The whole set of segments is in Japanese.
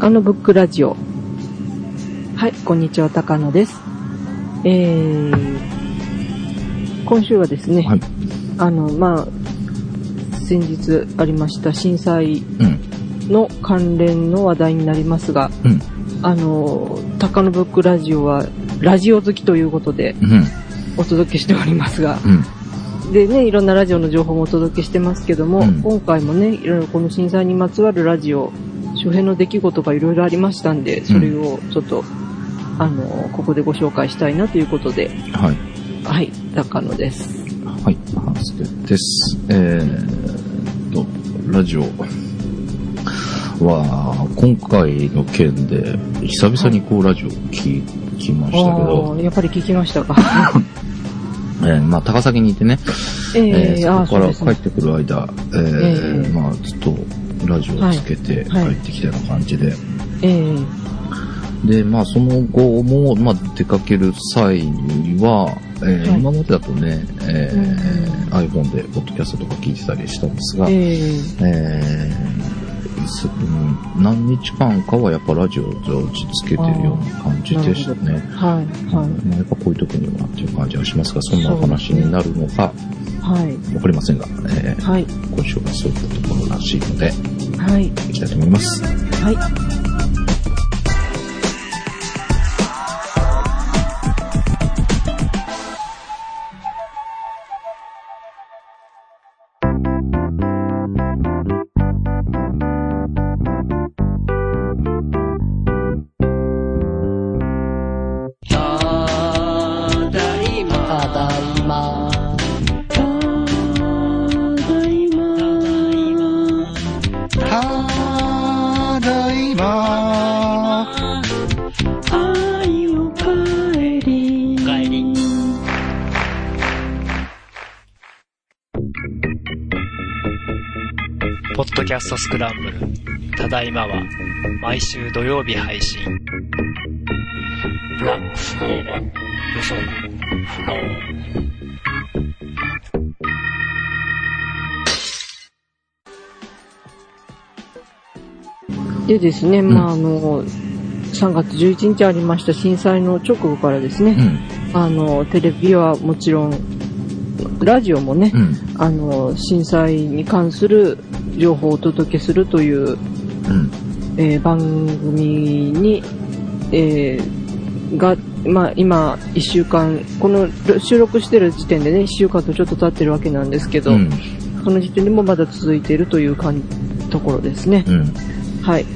高野ブックラジオ。はい、こんにちは、高野です。えー、今週はですね、はい。あの、まあ、先日ありました震災うん。の関連の話題になりますが、うん。あの、高野ブックラジオは、ラジオ好きということでうん。お届けしておりますが、うん。でね、いろんなラジオの情報もお届けしてますけども、うん今回もね、いろいろこの震災にまつわるラジオ、周辺の出来事がいろいろありましたんで、それをちょっと、あの、ここでご紹介したいなということで、はい。はい、高野です。はい。ハンです。えーっと、ラジオは、今回の件で、久々にこう、ラジオ聞きましたけど、やっぱり聞きましたか。えーまあ、高崎にいてね、えええあーーそこから帰ってくる間、えーええまあ、ずっとラジオをつけて帰はい。はい。ってきたような感じで、ええ。で、まあ、その後も、まあ、出かける際には、えーはい。今までだとね、えー iPhone でポッドキャストとか聞いてたりしたんですが、ええ。えー何日間かはやっぱラジオを常時つけてるような感じでしたね。はい、はい、まあ、やっぱこういう時にはっていう感じはしますが、そんなお話になるのかはい、わかりませんが、えーはい、今週はそういったところらしいので、はい、いきたいと思います。はい。ただいまキャストスクランブル。ただいまは、毎週土曜日配信。ブラックスコーバー、予測、不能。でですね、んまあ、あの、3月11日ありました震災の直後からですね、うん。あの、テレビはもちろん、ラジオもね、うん。あの、震災に関する情報をお届けするという、うん。えー番組に、えーが、まあ、今、1週間、この収録してる時点でね、1週間とちょっと経ってるわけなんですけど、うん。その時点でもまだ続いているというかんところですね。うん。はい。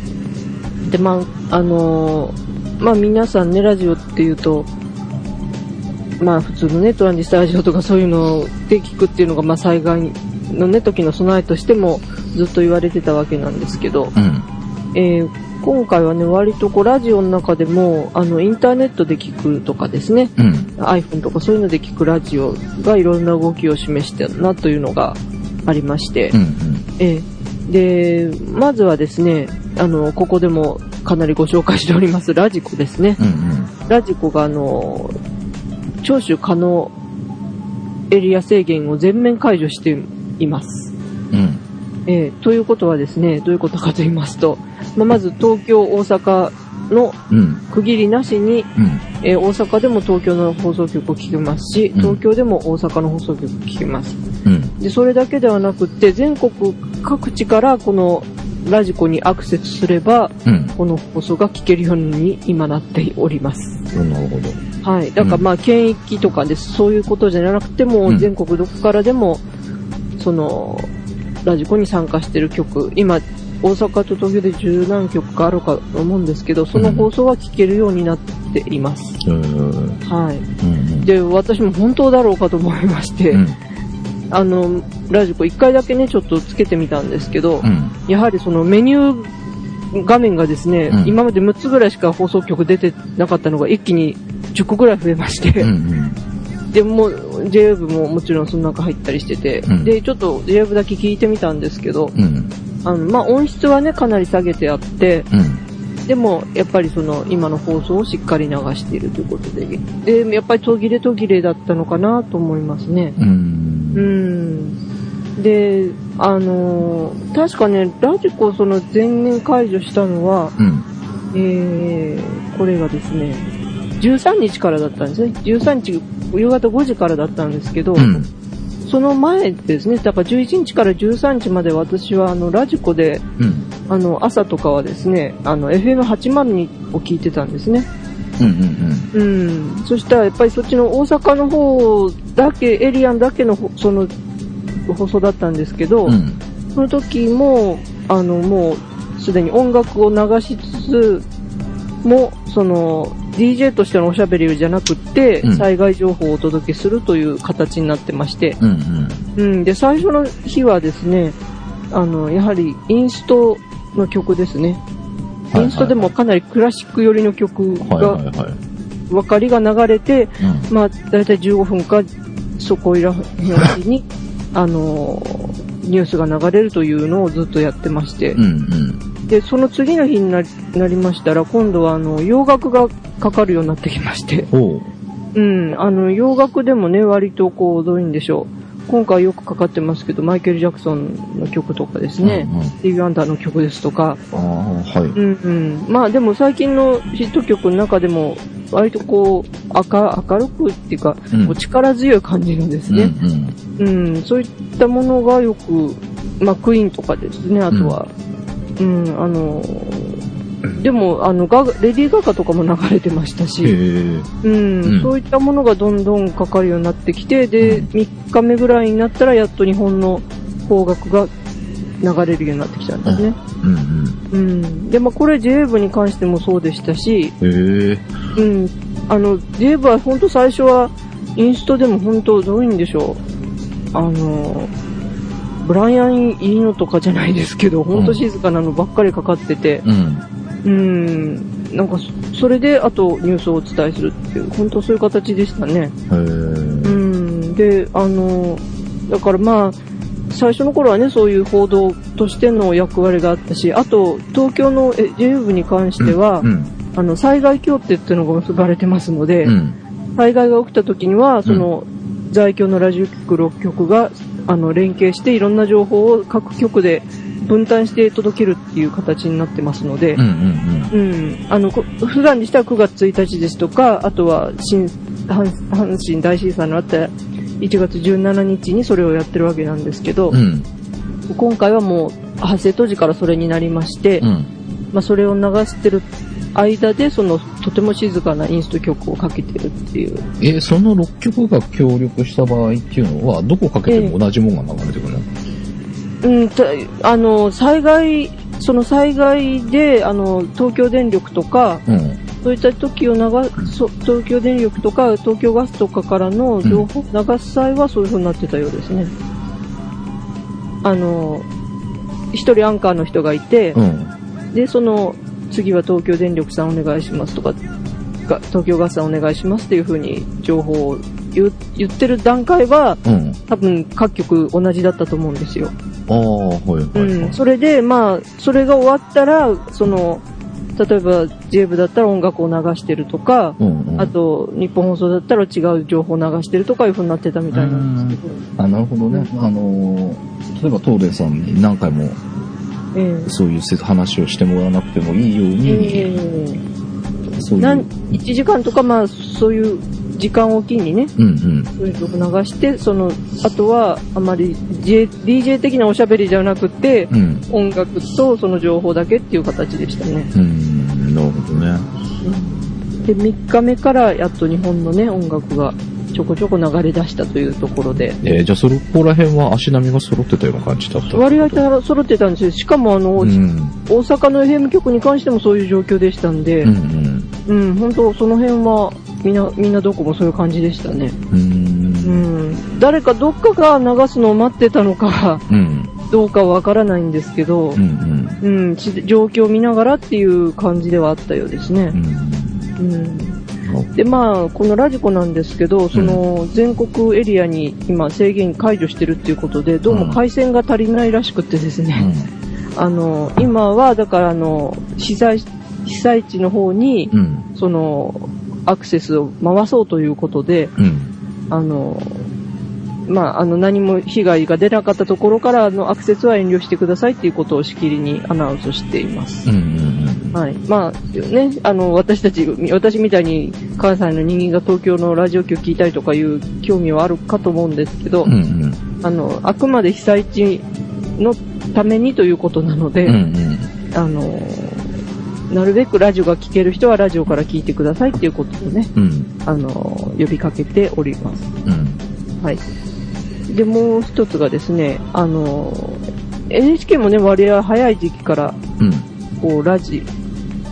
で、まあ、あのーまあ皆さんね、ラジオっていうと、まあ普通のね、トランジスタラジオとかそういうので聞くっていうのが、まあ災害のね、時の備えとしてもずっと言われてたわけなんですけど、うん。えー今回はね、割とこうラジオの中でも、あの、インターネットで聞くとかですね、うん。iPhone とかそういうので聞くラジオがいろんな動きを示してるなというのがありまして、うん。ええで、まずはですね、あの、ここでもかなりご紹介しておりますラジコですね。うん。うん。ラジコがあの、聴取可能エリア制限を全面解除しています。うん。ええということはですね、どういうことかと言いますと、まあ、まず東京、大阪のうん。区切りなしに、うん。えー大阪でも東京の放送局を聞けますし、うん東京でも大阪の放送局を聞けます。うん。で、それだけではなくって、全国各地からこのラジコにアクセスすれば、うん。この放送が聞けるように今なっております。なるほど。はい。だからうんまあ、県域とかです。そういうことじゃなくても、うん全国どこからでも、その、ラジコに参加してる曲、今、大阪と東京で十何曲かあるかと思うんですけど、その放送は聞けるようになっています。うん。はい。うん。で、私も本当だろうかと思いまして、うん。あの、ラジコ一回だけね、ちょっとつけてみたんですけど、うん。やはりそのメニュー画面がですね、うん今まで6つぐらいしか放送局出てなかったのが一気に10個ぐらい増えまして、うん。でもう JWEB ももちろんその中入ったりしてて、うんで、ちょっと JWEB だけ聞いてみたんですけど、うん。あの、まあ、音質はね、かなり下げてあって、うん。でも、やっぱりその、今の放送をしっかり流しているということで、で、やっぱり途切れ途切れだったのかなと思いますね。う。うんん。で、あのー確かね、ラジコその全面解除したのは、うん。えー、これがですね、13日からだったんですね。13日、夕方5時からだったんですけど、うん。その前ですね、だから11日から13日まで私はあのラジコで、うん。あの朝とかはですね、あの FM802 を聞いてたんですね。うん。そしたらやっぱりそっちの大阪の方だけ、エリアンだけのほその放送だったんですけど、うん。その時も、あの、もう、すでに音楽を流しつつ、も、その、DJ としてのおしゃべりじゃなくって、うん災害情報をお届けするという形になってまして、うん。うん。うん。で、最初の日はですね、あの、やはり、インストの曲ですね。インストでもかなりクラシック寄りの曲が、はい。分かりが流れて、うん。まあ、だいたい15分か、そこいらへんうちに、あのーニュースが流れるというのをずっとやってまして、うん。うん。で、その次の日になりなりましたら、今度はあの、洋楽がかかるようになってきまして、ほう。うん、あの、洋楽でもね、割とこう、どういうんでしょう。今回よくかかってますけど、マイケル・ジャクソンの曲とかですね、うんうんスティービー・アンダーの曲ですとか、ああ、はい。うんうん。まあでも最近のヒット曲の中でも、割とこう、明明るくっていうか、うん力強い感じのですうん。ね、うん。うん、そういったものがよく、まあクイーンとかですね、あとは、うん、あの、でも、あの、ガガレディー・ガガとかも流れてましたへし、え。うん、うんそういったものがどんどんかかるようになってきて、で、うん3日目ぐらいになったらやっと日本の邦楽が流れるようになってきたんですね。うん。うん。で、まあこれ j ブに関してもそうでしたし。うん。あの、j ブは本当最初は、インストでも本当どういうんでしょう。あの、ブライアン・イーノとかじゃないですけど、本当静かなのばっかりかかってて、うん。うん。なんかそ、それで、あとニュースをお伝えするっていう、本当そういう形でしたね。へえ。うん。で、あの、だからまあ、最初の頃はね、そういう報道としての役割があったし、あと、東京のえ j 部に関しては、うん。あの、災害協定っていうのが結ばれてますので、うん。災害が起きた時には、その、在京のラジオ局6局が、あの、連携していろんな情報を各局で分担して届けるっていう形になってますのでうん。う、ん。うん。あの、こ普段にしたら9月1日ですとか、あとは、新、阪阪神大震災のあった1月17日にそれをやってるわけなんですけど、うん。今回はもう、発生当時からそれになりまして、うん。まあ、それを流してる間で、その、とても静かなインスト曲をかけてるっていう。え、その6曲が協力した場合っていうのは、どこかけても同じもんが流れてくるの？うん、たあの、災害、その災害で、あの、東京電力とか、うん。そういった時を流そ東京電力とか東京ガスとかからの情報、流す際はそういう風になってたようですね。あの、一人アンカーの人がいて、うん。で、その、次は東京電力さんお願いしますとか、が東京ガスさんお願いしますっていう風に情報を言う言ってる段階は、うん。多分各局同じだったと思うんですよ。ああ、はいはいはい。うん。それで、まあ、それが終わったら、その、例えば j 部だったら音楽を流してるとか、うんうん、あと、日本放送だったら違う情報を流してるとかいう風になってたみたいなんですけど。あ、なるほどね。あのー、例えば東電さんに何回もええそういう話をしてもらわなくてもいいように、ええそういう。1時間とか、まあ、そういう時間を機にね、うんうん。そういう曲流して、その、あとは、あまり、J、DJ 的なおしゃべりじゃなくて、うん。音楽とその情報だけっていう形でしたね。うん、なるほどね。で、3日目からやっと日本のね、音楽がちょこちょこ流れ出したというところで、えーじゃあそこら辺は足並みが揃ってたような感じだった割合揃ってたんですよ。しかもあの、うん。大阪の FM 局に関してもそういう状況でしたんで、うんうん。うん、本当その辺は、みんな、みんなどこもそういう感じでしたね。う。うんん。誰かどっかが流すのを待ってたのか、うん。どうかわからないんですけどう、んうん、し状況を見ながらっていう感じではあったようですねう。ん。うん。で、まあ、このラジコなんですけど、その、全国エリアに今制限解除してるっていうことで、どうも回線が足りないらしくってですね、あの、今は、だからあの、被災、被災地の方に、うん。うん。その、アクセスを回そうということで、うん。あの、まあ、あの、何も被害が出なかったところからのアクセスは遠慮してくださいっていうことをしきりにアナウンスしています。うんうんはい。まあ、ね、あの、私たち、私みたいに関西の人間が東京のラジオ局聞いたりとかいう興味はあるかと思うんですけど、うん。うんうん。あの、あくまで被災地のためにということなので、うんうん。あの、なるべくラジオが聞ける人はラジオから聞いてくださいっていうことをね、うん。あの、呼びかけております。うん。はい。で、もう一つがですね、あの、NHK もね、割合早い時期から、うん。こう、ラジ、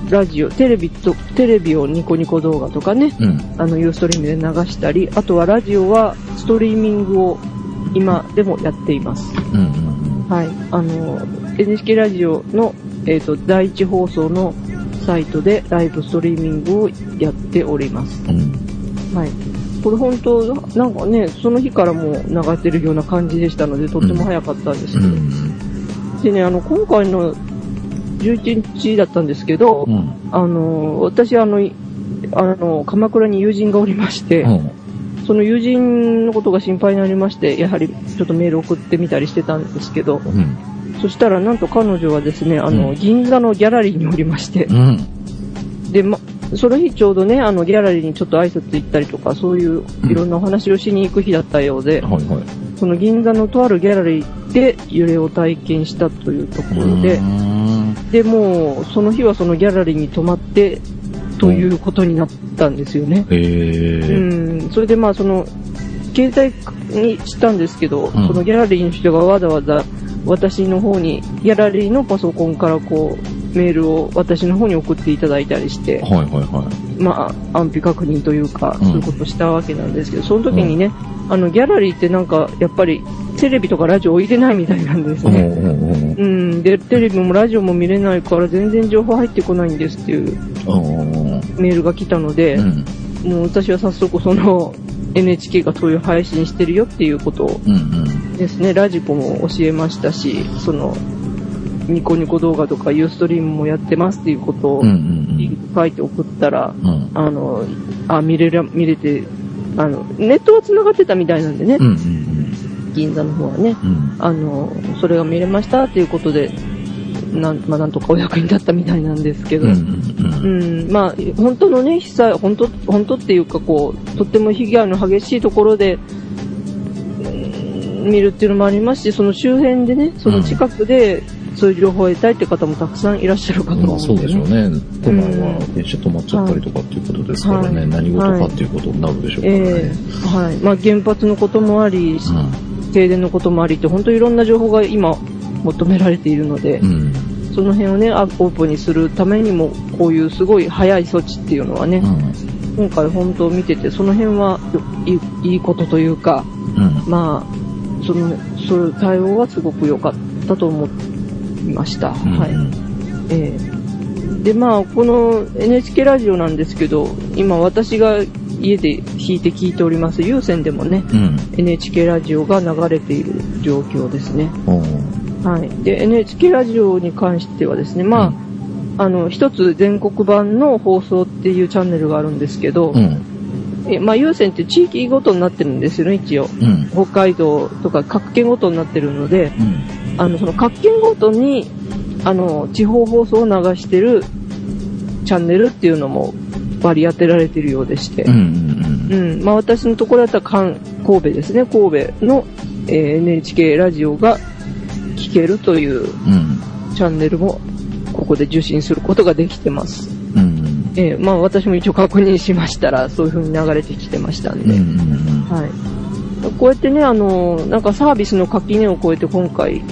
ラジオ、テレビと、テレビをニコニコ動画とかね、うん。あの、ユーストリームで流したり、あとはラジオはストリーミングを今でもやっています。うん。うん。はい。あの、NHK ラジオの、えっ、と、第一放送のサイトでライブストリーミングをやっております。うん。はい。これ本当、なんかね、その日からもう流れてるような感じでしたので、とっても早かったんですけど。うん。でね、あの、今回の11日だったんですけど、うん。あの、私、あの、いあの、鎌倉に友人がおりまして、うん。その友人のことが心配になりまして、やはりちょっとメール送ってみたりしてたんですけど、うん。そしたらなんと彼女はですね、あの、うん銀座のギャラリーにおりまして、うん。で、ま、その日ちょうどね、あの、ギャラリーにちょっと挨拶行ったりとか、そういういろんなお話をしに行く日だったようで、はいはい。その銀座のとあるギャラリーで揺れを体験したというところでう、んで、もう、その日はそのギャラリーに泊まって、ということになったんですよね。へうえ。ん、それでまあその、携帯にしたんですけど、うんそのギャラリーの人がわざわざ私の方に、ギャラリーのパソコンからこう、メールを私の方に送っていただいたりして、はいはいはい。まあ、安否確認というか、うんそういうことをしたわけなんですけど、その時にね、あの、ギャラリーってなんか、やっぱり、テレビとかラジオ置いてないみたいなんですね。うんうんうんうん、で、テレビもラジオも見れないから全然情報入ってこないんですっていううん。メールが来たので、うん。もう私は早速その NHK がそういう配信してるよっていうことをうんうん。ですね、ラジコも教えましたし、その、ニコニコ動画とかユーストリームもやってますっていうことをうんうん書いて送ったら、うん。うん。あの、あ、見れる、見れて、あの、ネットは繋がってたみたいなんでね、うんうん銀座の方はね、うん。うん。あの、それが見れましたっていうことで、なん、まあ、なんとかお役に立ったみたいなんですけど、うんうん。うん、まあ、本当のね、被災、本当、本当っていうか、こう、とっても被害の激しいところで、うん見るっていうのもありますし、その周辺でね、その近くで、そういう情報を得たいって方もたくさんいらっしゃるかとまあ思うんで、ね。そうでしょうね。都内は電車止まっちゃったりとかっていうことですからね、はい何事かっていうことになるでしょうからえね。えはい。まあ、原発のこともあり、停電のこともありって、本当いろんな情報が今求められているので、うん。うん。その辺をね、あオープンにするためにも、こういうすごい早い措置っていうのはね、うん。今回本当見てて、その辺はいいいいことというか、うん。まあ、その、そういう対応はすごく良かったと思いました。はい。ええで、まあ、この NHK ラジオなんですけど、今私が家で弾いて聞いております有線でもね、うん。NHK ラジオが流れている状況ですね。うん。はい。で、NHK ラジオに関してはですね、まあ、あの、一つ全国版の放送っていうチャンネルがあるんですけど、うん。えまあ、有線って地域ごとになってるんですよね、一応。うん。北海道とか各県ごとになってるので、うん。あの、その各県ごとに、あの、地方放送を流してるチャンネルっていうのも割り当てられてるようでしてう、ん。うん、まあ私のところだったら関神戸ですね、神戸の、えー NHK ラジオが聞けるといううん。チャンネルもここで受信することができてます。うん。えーまあ私も一応確認しましたら、そういう風に流れてきてましたんうん。うで、ん。はい。こうやってね、あの、なんかサービスの垣根を越えて今回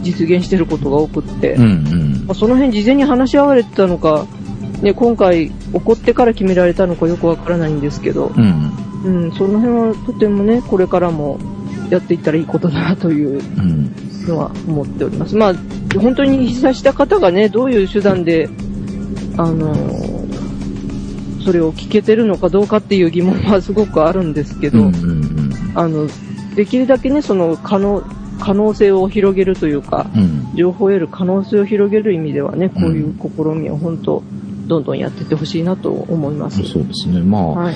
実現してることが多くって、うん。うん。まあその辺事前に話し合われてたのか、ね、今回起こってから決められたのかよくわからないんですけど、うん。うん、その辺はとてもね、これからもやっていったらいいことだなといううん。のは思っております。まあ、本当に被災した方がね、どういう手段で、あのーそれを聞けてるのかどうかっていう疑問はすごくあるんですけど、うん。あの、できるだけね、その可能、可能性を広げるというか、うん。情報を得る可能性を広げる意味ではね、こういう試みを本当、どんどんやっていってほしいなと思います。そうですね。まあ、はい。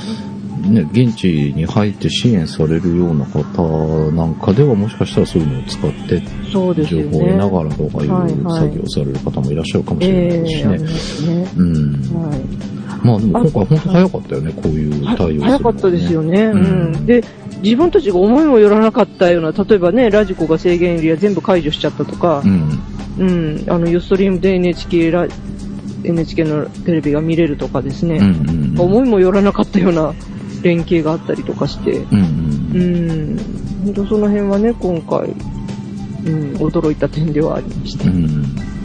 ね、現地に入って支援されるような方なんかではもしかしたらそういうのを使って情報を得なね。がらとかいう作業をされる方もいらっしゃるかもしれないですしね。まあでも今回本当早かったよね、こういう対応ね早かったですよね。ううんん。で、自分たちが思いもよらなかったような、例えばね、ラジコが制限エリア全部解除しちゃったとかう、ん。うん、あの、ユーストリームで NHK ラ、NHK のテレビが見れるとかですね、うんうんうん。思いもよらなかったような連携があったりとかして、うんうんうん、本当その辺はね、今回、うん、驚いた点ではありました。うん。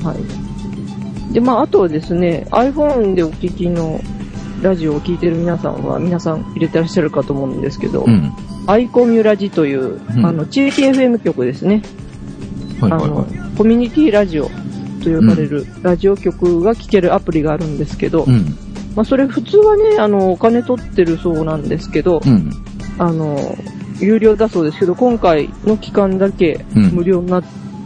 はい。で、まあ、あとはですね、iPhone でお聞きのラジオを聞いてる皆さんは、皆さん入れてらっしゃるかと思うんですけど、うん。アイコミュラジという、うんあの、地域 FM 局ですね。あのはいはいはい。、コミュニティラジオと呼ばれるラジオ局が聞けるアプリがあるんですけど、うん。まあ、それ普通はね、あの、お金取ってるそうなんですけど、うん。あの、有料だそうですけど、今回の期間だけうん無料になっ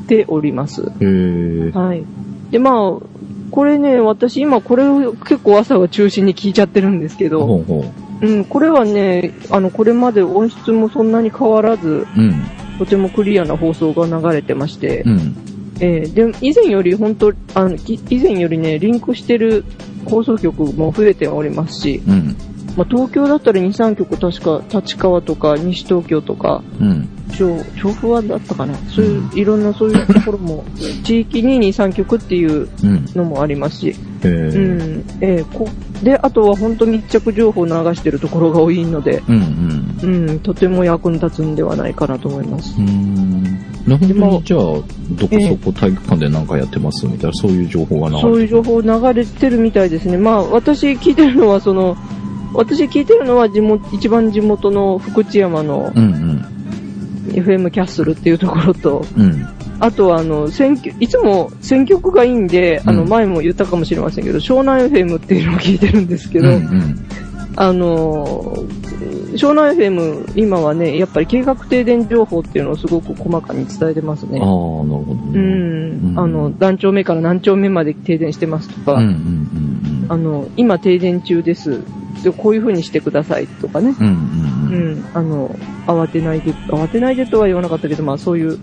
ております。はい。で、まあ、これね、私今これを結構朝は中心に聞いちゃってるんですけど、ほうほうん、これはね、あの、これまで音質もそんなに変わらず、う。うん。とてもクリアな放送が流れてまして、うん。えーで、以前より本当、あの、き以前よりね、リンクしてる放送局も増えておりますし、うん。まあ、東京だったら2、3局確か立川とか西東京とか、うん。調調布はだったかなそういう、いろんなそういうところも、地域に2、3局っていううん。のもありますし。うん、えーこで、あとは本当密着情報を流してるところが多いので、うんうん。うん、とても役に立つんではないかなと思います。うーん。な本当にじゃあ、どこそこ体育館で何かやってますみたいな、そういう情報が流れてそういう情報流れてるみたいですね。まあ、私聞いてるのは、その、私聞いてるのは地元、一番地元の福知山のうんうん。FM キャッスルっていうところと、うん。あとはあの、選挙、いつも選曲がいいんで、あの、うん前も言ったかもしれませんけど、湘南 FM っていうのを聞いてるんですけど、うんうん。あのー、湘南 FM、今はね、やっぱり計画停電情報っていうのをすごく細かに伝えてますね。ああ、なるほどうね。ん。うんあの、何丁目から何丁目まで停電してますとか、うんうんうんあの、今停電中です。で、こういう風にしてくださいとかね。うん。うんううんん。あの、慌てないで、慌てないでとは言わなかったけど、まあそういう、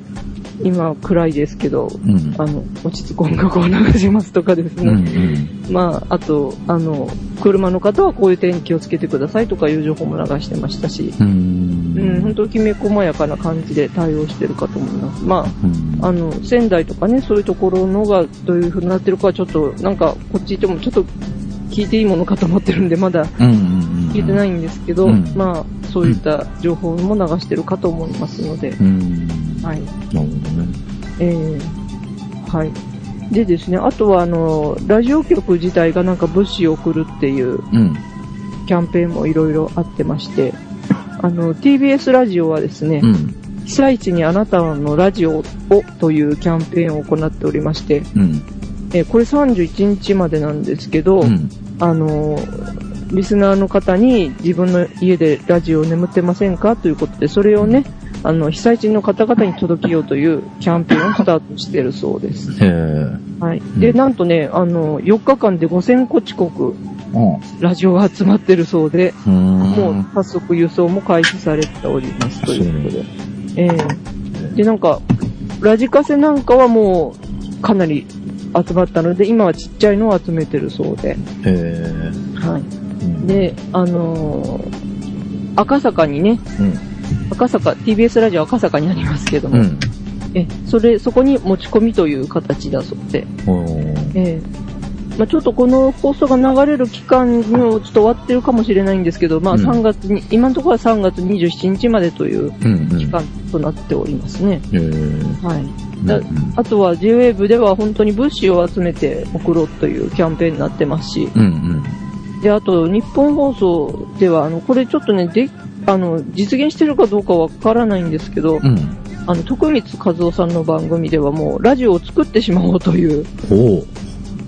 今暗いですけど、うん。うん。あの、落ち着く音楽を流しますとかですうんうね。ん。まあ、あと、あの、車の方はこういう点に気をつけてくださいとかいう情報も流してましたし、ううん、ん。本当きめ細やかな感じで対応してるかと思います。まうんあ、あの、仙台とかね、そういうところのがどういう風になってるかはちょっと、なんか、こっち行ってもちょっと聞いていいものかと思ってるんで、まだうんうんうん。聞いてないんですけど、うんまあ、そういった情報も流してるかと思いますので、うん。はい。なるほどね。えー、はい。でですね、あとはあの、ラジオ局自体がなんか物資を送るっていううん。キャンペーンもいろいろあってまして、あの、TBS ラジオはですね、うん。被災地にあなたのラジオをというキャンペーンを行っておりまして、うん。えーこれ31日までなんですけど、うん。あの、リスナーの方に自分の家でラジオを眠ってませんか？ということで、それをね、あの、被災地の方々に届けようというキャンペーンをスタートしてるそうです。はい。で、なんとね、あの、4日間で5000個近くラジオが集まってるそうで、うん。もう早速輸送も開始されておりますということで。ええで、なんか、ラジカセなんかはもうかなり集まったので、今はちっちゃいのを集めてるそうで。はい。うん、で、あのー赤坂にね、うん。赤坂、TBS ラジオ赤坂にありますけども、うん。え、それ、そこに持ち込みという形だそうで、ええまあ、ちょっとこの放送が流れる期間のちょっと終わってるかもしれないんですけど、まあうん3月に、今のところは3月27日までといううんうん。期間となっておりますね。へえ。はい。うんだあとは JWAVE では本当に物資を集めて送ろうというキャンペーンになってますし、うんうん。で、あと日本放送では、あの、これちょっとね、で、あの、実現してるかどうかわからないんですけど、うん。あの、徳光和夫さんの番組ではもうラジオを作ってしまおうという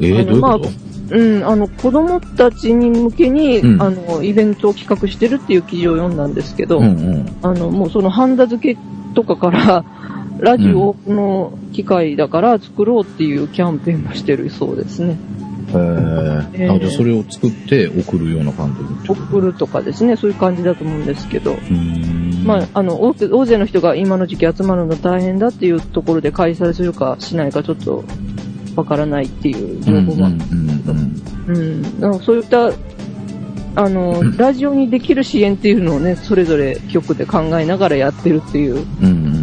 えどういうこと、うん、あの、子供たちに向けに、うん。あの、イベントを企画してるっていう記事を読んだんですけど、うんうん。あの、もうそのハンダ付けとかから、ラジオの機械だから作ろうっていうキャンペーンもしてるそうですね。えー、あ、じそれを作って送るような感じ送るとかですね、そういう感じだと思うんですけど。まあ、あの、大勢の人が今の時期集まるの大変だっていうところで開催するかしないかちょっとわからないっていう情報が。うんうんうんうん。なんかそういった、あの、ラジオにできる支援っていうのをね、それぞれ局で考えながらやってるっていううん。うん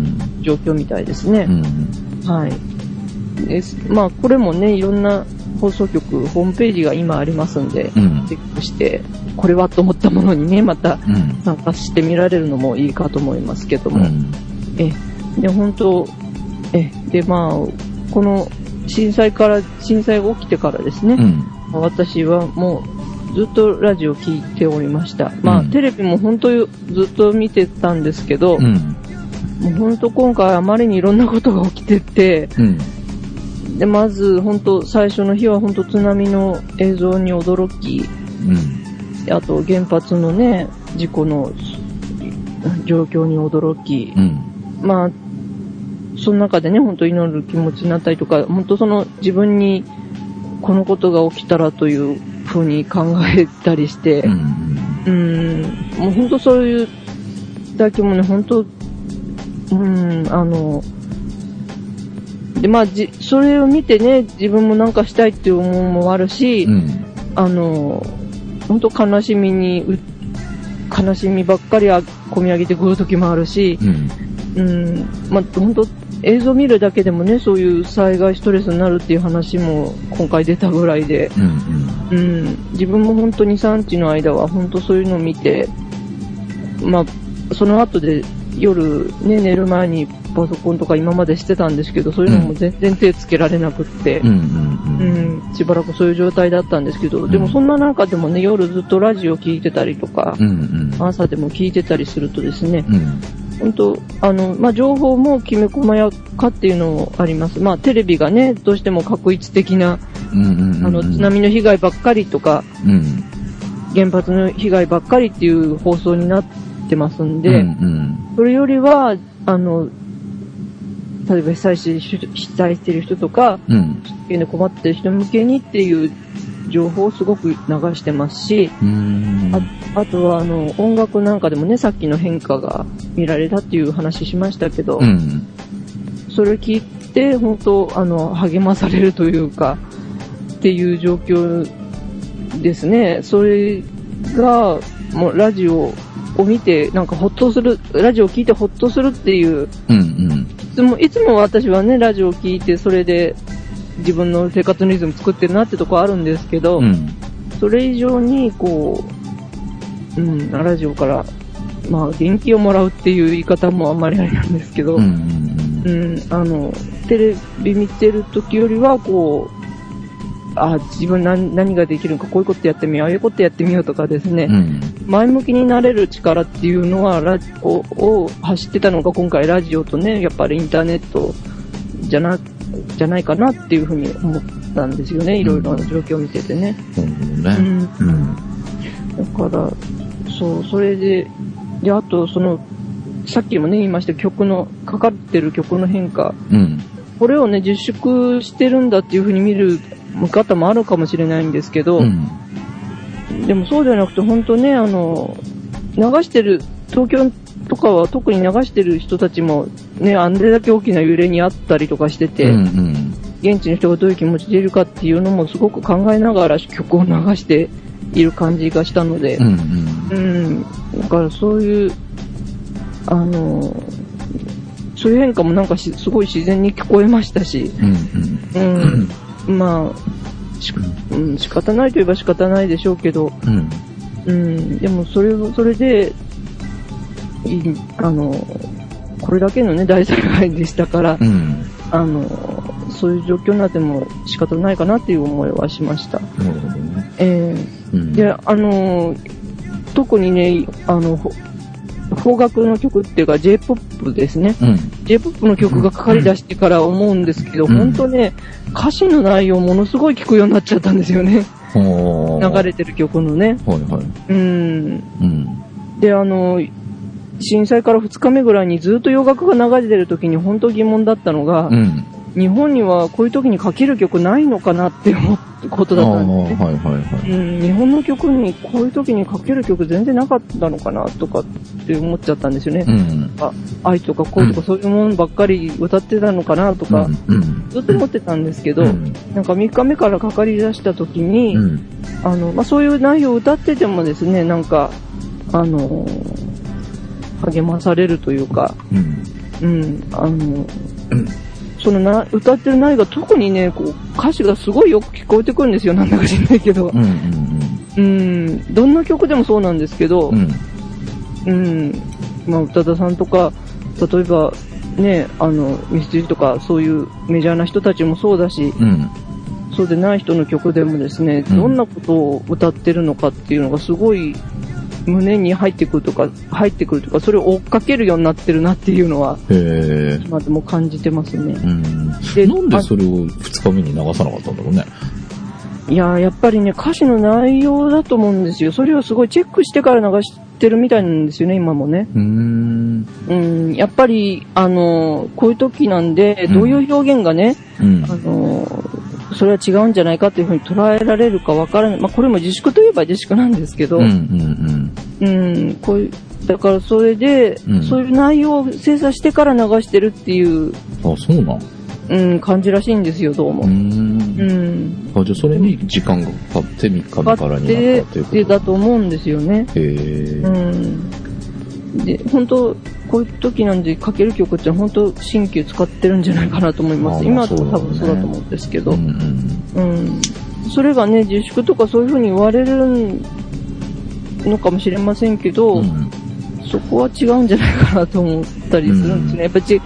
状況みたいですねう。ん。はい。です。まあ、これもね、いろんな放送局、ホームページが今ありますんで、うん。チェックして、これはと思ったものにね、またうん。参加してみられるのもいいかと思いますけども。うん。え、で、本当え、で、まあ、この震災から、震災が起きてからですね、うん。私はもうずっとラジオ聞いておりました。まあ、うんテレビも本当ずっと見てたんですけど、うん。もう本当今回あまりにいろんなことが起きてて、うん。で、まず本当最初の日は本当津波の映像に驚き、うん。あと原発のね、事故の状況に驚き、うん。まあ、その中でね、本当祈る気持ちになったりとか、本当その自分にこのことが起きたらというふうに考えたりして、うん。うん、もう本当そういうだけもね、本当、うん、あの、で、まあ、じ、それを見てね、自分もなんかしたいっていう思いもあるし、うん。あの、本当悲しみにう、悲しみばっかりは込み上げてくる時もあるし、うん。うん、まあ、本当映像見るだけでもね、そういう災害ストレスになるっていう話も今回出たぐらいで、うん。うん、自分も本当に産地の間は本当そういうのを見て、まあ、その後で夜ね、寝る前にパソコンとか今までしてたんですけど、そういうのも全然手つけられなくって、うん。うん。うん、しばらくそういう状態だったんですけど、でもそんな中でもね、夜ずっとラジオ聞いてたりとかう、ん。朝でも聞いてたりするとですね、うん。本当あの、まあ、情報もきめ細やかっていうのもあります。まあ、テレビがね、どうしても確一的な、うん。あの、津波の被害ばっかりとか、うん。原発の被害ばっかりっていう放送になってますんで、うん。それよりは、あの、例えば被災し被災してる人とか、うん。で困ってる人向けにっていう情報をすごく流してますし、うん。ああとはあの音楽なんかでもね、さっきの変化が見られたっていう話しましたけど、うん。それを聞いて、本当、あの、励まされるというか、っていう状況ですね。それが、もうラジオを見て、なんかほっとする、ラジオを聞いてほっとするっていう、うん。いつも、いつも私はね、ラジオを聞いて、それで自分の生活のリズム作ってるなってとこあるんですけど、うん。それ以上に、こう、うん、ラジオから、まあ、元気をもらうっていう言い方もあんまりあれなんですけど、うん。うん、あの、テレビ見てる時よりは、こう、あ、自分何何ができるのか、こういうことやってみよう、ああいうことやってみようとかですね、うん。前向きになれる力っていうのは、ラジをを走ってたのが今回ラジオとね、やっぱりインターネットじゃな、じゃないかなっていうふうに思ったんですよね、いろいろな状況を見ててね。うん。だから、そう、それで、で、あと、その、さっきもね、言いました曲の、かかってる曲の変化。うん。これをね、自粛してるんだっていう風に見る見方もあるかもしれないんですけど、うん。でもそうじゃなくて、本当ね、あの、流してる、東京とかは特に流してる人たちも、ね、あれだけ大きな揺れにあったりとかしてて、うん。現地の人がどういう気持ちでいるかっていうのもすごく考えながら曲を流している感じがしたので、うん。うん、だからそういう、あの、そういう変化もなんかしすごい自然に聞こえましたし、うん。うん、まあ、しうん、仕方ないといえば仕方ないでしょうけど、うん。うん、でもそれを、それで、いいあの、これだけのね、大災害でしたから、うん。あの、そういう状況になっても仕方ないかなっていう思いはしました。なるほどね。えうん。ー、で、あの、特にね、あの、ほ邦楽の曲っていうか J-POP ですね。うん。J-POP の曲がかかり出してから思うんですけど、うん本当ね、歌詞の内容ものすごい聞くようになっちゃったんですよね。流れてる曲のね。はいはい。うん。うん。で、あの、震災から2日目ぐらいにずっと洋楽が流れてる時に本当疑問だったのが、うん。日本にはこういう時にかける曲ないのかなって思うことだったんですね。はいはいはい。うん、日本の曲にこういう時にかける曲全然なかったのかなとかって思っちゃったんですよね。うん。あ愛とか恋とかそういうものばっかり歌ってたのかなとか、うん。ずっと思ってたんですけど、うんなんか3日目からかかり出した時に、うん。あの、まあ、そういう内容を歌っててもですね、なんか、あの励まされるというか、うん。うん、あの、そのな、歌ってる内容が特にね、こう、歌詞がすごいよく聞こえてくるんですよ、なんだか知んないけど。うん。うん。うん、どんな曲でもそうなんですけど、うん。うん、まあ、宇多田さんとか、例えば、ね、あの、ミスチルとか、そういうメジャーな人たちもそうだし、うん。そうでない人の曲でもですね、うんどんなことを歌ってるのかっていうのがすごい胸に入ってくるとか、入ってくるとか、それを追っかけるようになってるなっていうのは。今でも感じてますね。うん。でなんでそれを二日目に流さなかったんだろうね。いやーやっぱりね、歌詞の内容だと思うんですよ。それをすごいチェックしてから流してるみたいなんですよね、今もね。うーん。うん、やっぱり、あのーこういう時なんで、うんどういう表現がね、うんあ。のーそれは違うんじゃないかというふうに捉えられるかわからない。まあ、これも自粛といえば自粛なんですけど、うん。うん。うん、こういう、だからそれで、うんそういう内容を精査してから流してるっていう、あ、そうなん。うん、感じらしいんですよ、どうも。うー。うんん。あ、じゃあそれに時間がかかって3日目からになでったということで、だと思うんですよね。へえ。うん。で、本当こういう時なんでかける曲って本当新旧使ってるんじゃないかなと思います。今だと多分そうだと思うんですけど。うんうん。うん。それがね、自粛とかそういう風に言われるのかもしれませんけど、うんそこは違うんじゃないかなと思ったりするんですね。やっぱり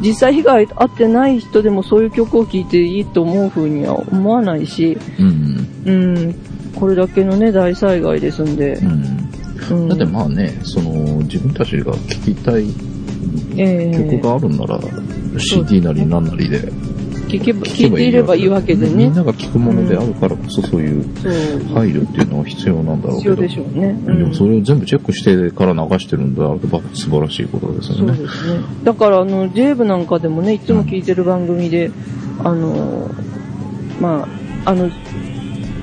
実際被害あってない人でもそういう曲を聴いていいと思う風には思わないし、うんうん、これだけのね、大災害ですんでう。ん。うん、だってまあね、その、自分たちが聴きたいええ曲があるんなら、CD なりなんなりで聞けば、聴聞いていればいいわけでね。みんなが聴くものであるからこそそういう。配慮っていうのは必要なんだろうけど。必要でしょうね。でもそれを全部チェックしてから流してるんであれば素晴らしいことですよね。そうですね。だから、あの、ジェーブなんかでもね、いつも聞いてる番組で、あの、まあ、あの、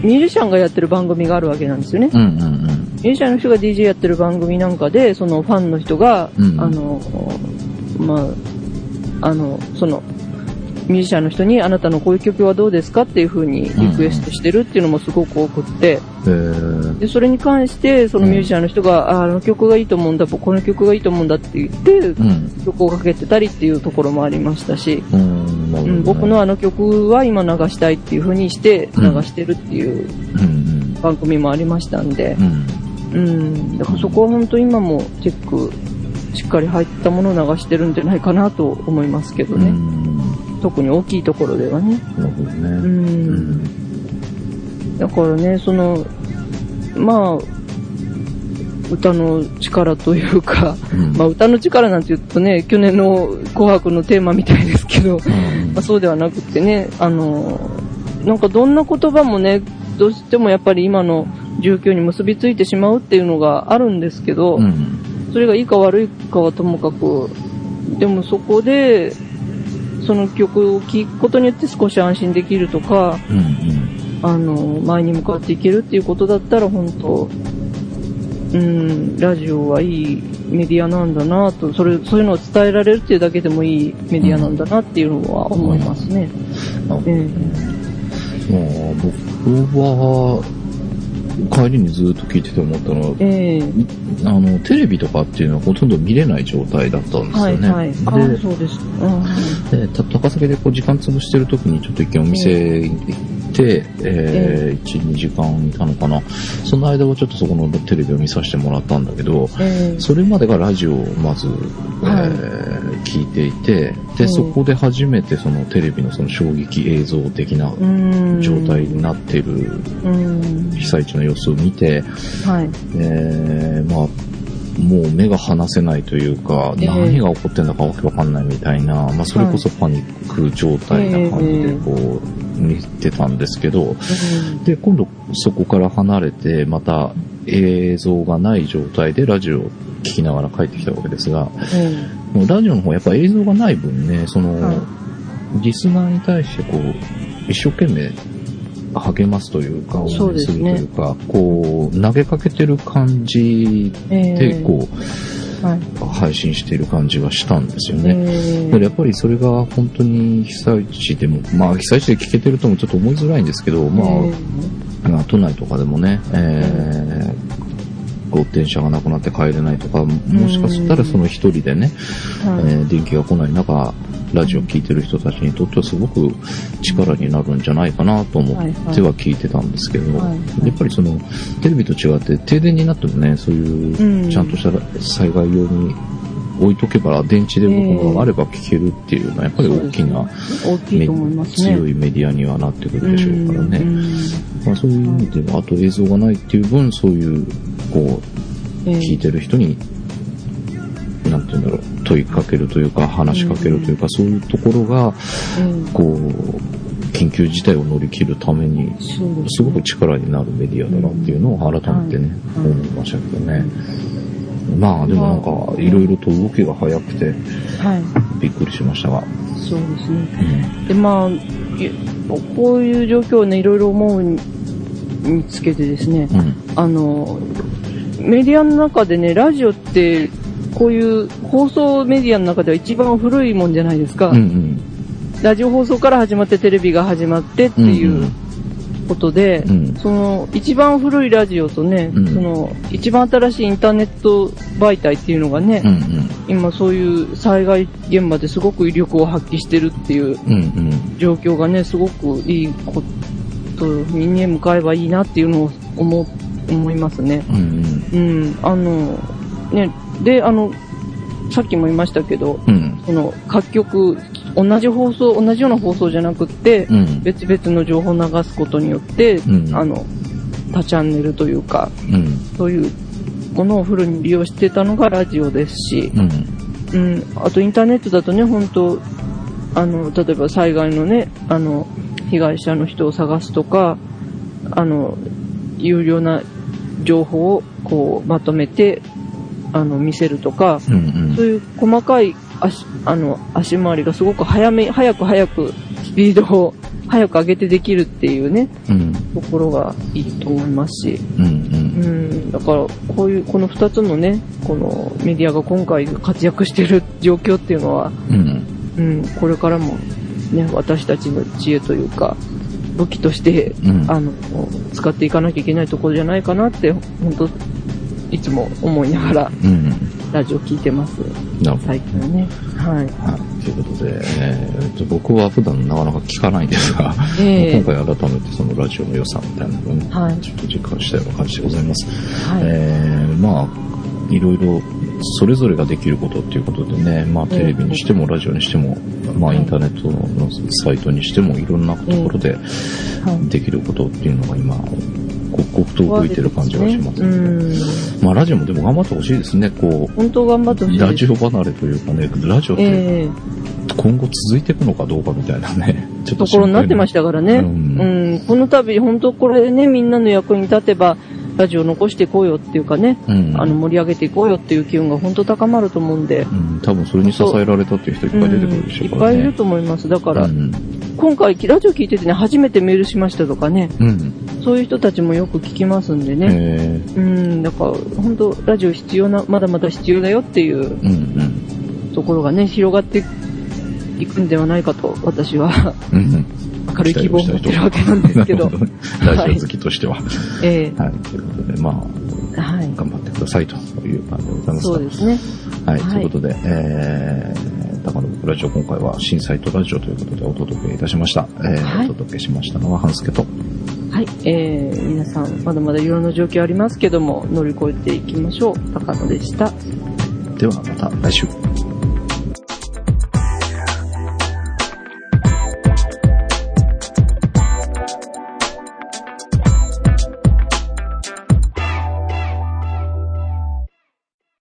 ミュージシャンがやってる番組があるわけなんですよね。うんうんうん。ミュージシャンの人が DJ やってる番組なんかで、そのファンの人が、うん。あの、まあ、あの、その、ミュージシャンの人にあなたのこういう曲はどうですかっていう風にリクエストしてるっていうのもすごく多くって、へー。で、それに関して、そのミュージシャンの人が、ああの曲がいいと思うんだ、この曲がいいと思うんだって言って、うん。曲をかけてたりっていうところもありましたし、うん、ね。うん、僕のあの曲は今流したいっていう風にして流してるっていううん。番組もありましたんでうん。、だからそこは本当今もチェックしっかり入ったものを流してるんじゃないかなと思いますけどね。うん特に大きいところではね。う。うんん。だからね、その、まあ、歌の力というか、うんまあ歌の力なんて言うとね、去年の紅白のテーマみたいですけど、うんまあ、そうではなくってね、あの、なんかどんな言葉もね、どうしてもやっぱり今の状況に結びついてしまうっていうのがあるんですけど、うん。それがいいか悪いかはともかく、でもそこで、その曲を聴くことによって少し安心できるとか、うん。あの、前に向かっていけるっていうことだったら本当、うん、ラジオはいいメディアなんだなと、それ、そういうのを伝えられるっていうだけでもいいメディアなんだなっていうのは思いますね。なるほどえまあ、僕は、帰りにずっと聞いてて思ったのは、ええあの、テレビとかっていうのはほとんど見れない状態だったんですはいよね。はい。ああ、そうです。うんで、高崎でこう時間潰してる時にちょっと一見お店行って、えー1、2時間いたのかな。その間はちょっとそこのテレビを見させてもらったんだけど、ええそれまでがラジオをまず、えはいー聞いていて、で、うんそこで初めてそのテレビのその衝撃映像的なうん状態になっているうん。被災地の様子を見て、はい。えーまあ、もう目が離せないというか、ええ。何が起こってんだかわけわかんないみたいな、まあそれこそパニック状態な感じでこう、見てたんですけど、で、今度そこから離れて、また映像がない状態でラジオを聞きながら帰ってきたわけですが、うん。もうラジオの方やっぱ映像がない分ね、その、はい。リスナーに対してこう、一生懸命励ますというか、応援そうでするというか、こう、投げかけてる感じで、えこはい。う、配信している感じはしたんですよね。えだからやっぱりそれが本当に被災地でも、まあ被災地で聞けてるともちょっと思いづらいんですけど、まあ、えまあ都内とかでもね、えー、こう電車がなくなって帰れないとか、もしかしたらその一人でね、はい。えー電気が来ない中、ラジオ聞いてる人たちにとってはすごく力になるんじゃないかなと思っては聞いてたんですけど、はいはい。やっぱりそのテレビと違って停電になってもね、そういううん。ちゃんとした災害用に置いとけば電池で僕もあれば聞けるっていうのはやっぱり大きな、ね。強いメディアにはなってくるでしょうからね。うん。まあ、そういう意味では、あと映像がないっていう分、そういう、こう、ええ聞いてる人に、なんて言うんだろう、問いかけるというか、話しかけるというか、そういうところが、えこう、緊急事態を乗り切るために、すすごく力になるメディアだなっていうのを改めてね、はい思いましたけどね。まあ、でもなんか、いろいろと動きが早くて、はい。びっくりしましたが。そうですね。で、まあ、いこういう状況をね、いろいろ思うににつけてですね、うん。うん。あの、メディアの中でね、ラジオって、こういう放送メディアの中では一番古いもんじゃないですか。うんうん。ラジオ放送から始まってテレビが始まってっていうことで、うんその一番古いラジオとね、うんその一番新しいインターネット媒体っていうのがね、うんうん。今そういう災害現場ですごく威力を発揮してるっていううんうん。状況がね、すごくいいことにね、向かえばいいなっていうのを思う、思いますね。うんうん。うん、あの、ね、で、あの、さっきも言いましたけど、うん。その各局、同じ放送、同じような放送じゃなくって、うん。別々の情報を流すことによって、うんあの、他チャンネルというか、うん。そういうものをフルに利用してたのがラジオですし、うん。うん、あとインターネットだとね、本当あの、例えば災害のね、あの、被害者の人を探すとか、あの、有料な情報をこうまとめて、あの、見せるとか、うんうん。そういう細かい足、あの、足回りがすごく早め、早く早くスピードを早く上げてできるっていうね、うん。ところがいいと思いますし、うんううん。ん、だからこういう、この二つのね、このメディアが今回活躍している状況っていうのは、うん。うん、これからもね、私たちの知恵というか、武器として、うんあの、使っていかなきゃいけないところじゃないかなって、本当いつも思いながら、うんラジオ聞いてます。なるほど最近はね。はい。はい。ということで、えーと僕は普段なかなか聞かないんですが、ええ今回改めてそのラジオの良さみたいなのをね、はいちょっと実感したような感じでございます。はい。えーまあ、いろいろ、それぞれができることっていうことでね、まあテレビにしてもラジオにしても、まあインターネットのサイトにしてもいろんなところではいできることっていうのが今、刻々と動いてる感じがしますうね。ん。まあラジオもでも頑張ってほしいですね、こ本当頑張ってほしう、い。ラジオ離れというかね、ラジオってええ今後続いていくのかどうかみたいなね、ちょっとところになってましたからね。ううんん。この度、本当これでね、みんなの役に立てば、ラジオ残していこうよっていうかね、うん。あの、盛り上げていこうよっていう機運が本当高まると思うんで、うん、多分それに支えられたっていう人いっぱい出てくるでしょいっうからね。ぱいいると思います。だから、うん。今回、ラジオ聞いててね、初めてメールしましたとかね、うん。そういう人たちもよく聞きますんでね。えうん、だから、本当ラジオ必要な、まだまだ必要だよっていうところがね、広がっていくんではないかと、私はうん。うん。明るい希望を持ってるわけなんですけど ねラジオ好きとしては。えはい。ということで、まえはい。あ、頑張ってくださいという感じでございますそうですね。はい。はいということで、えー、高野僕ラジオ今回は震災とラジオということでお届けいたしました。えーはいお届けしましたのは半助と。はい。えー、皆さん、まだまだいろんな状況ありますけども、乗り越えていきましょう。高野でした。ではまた来週。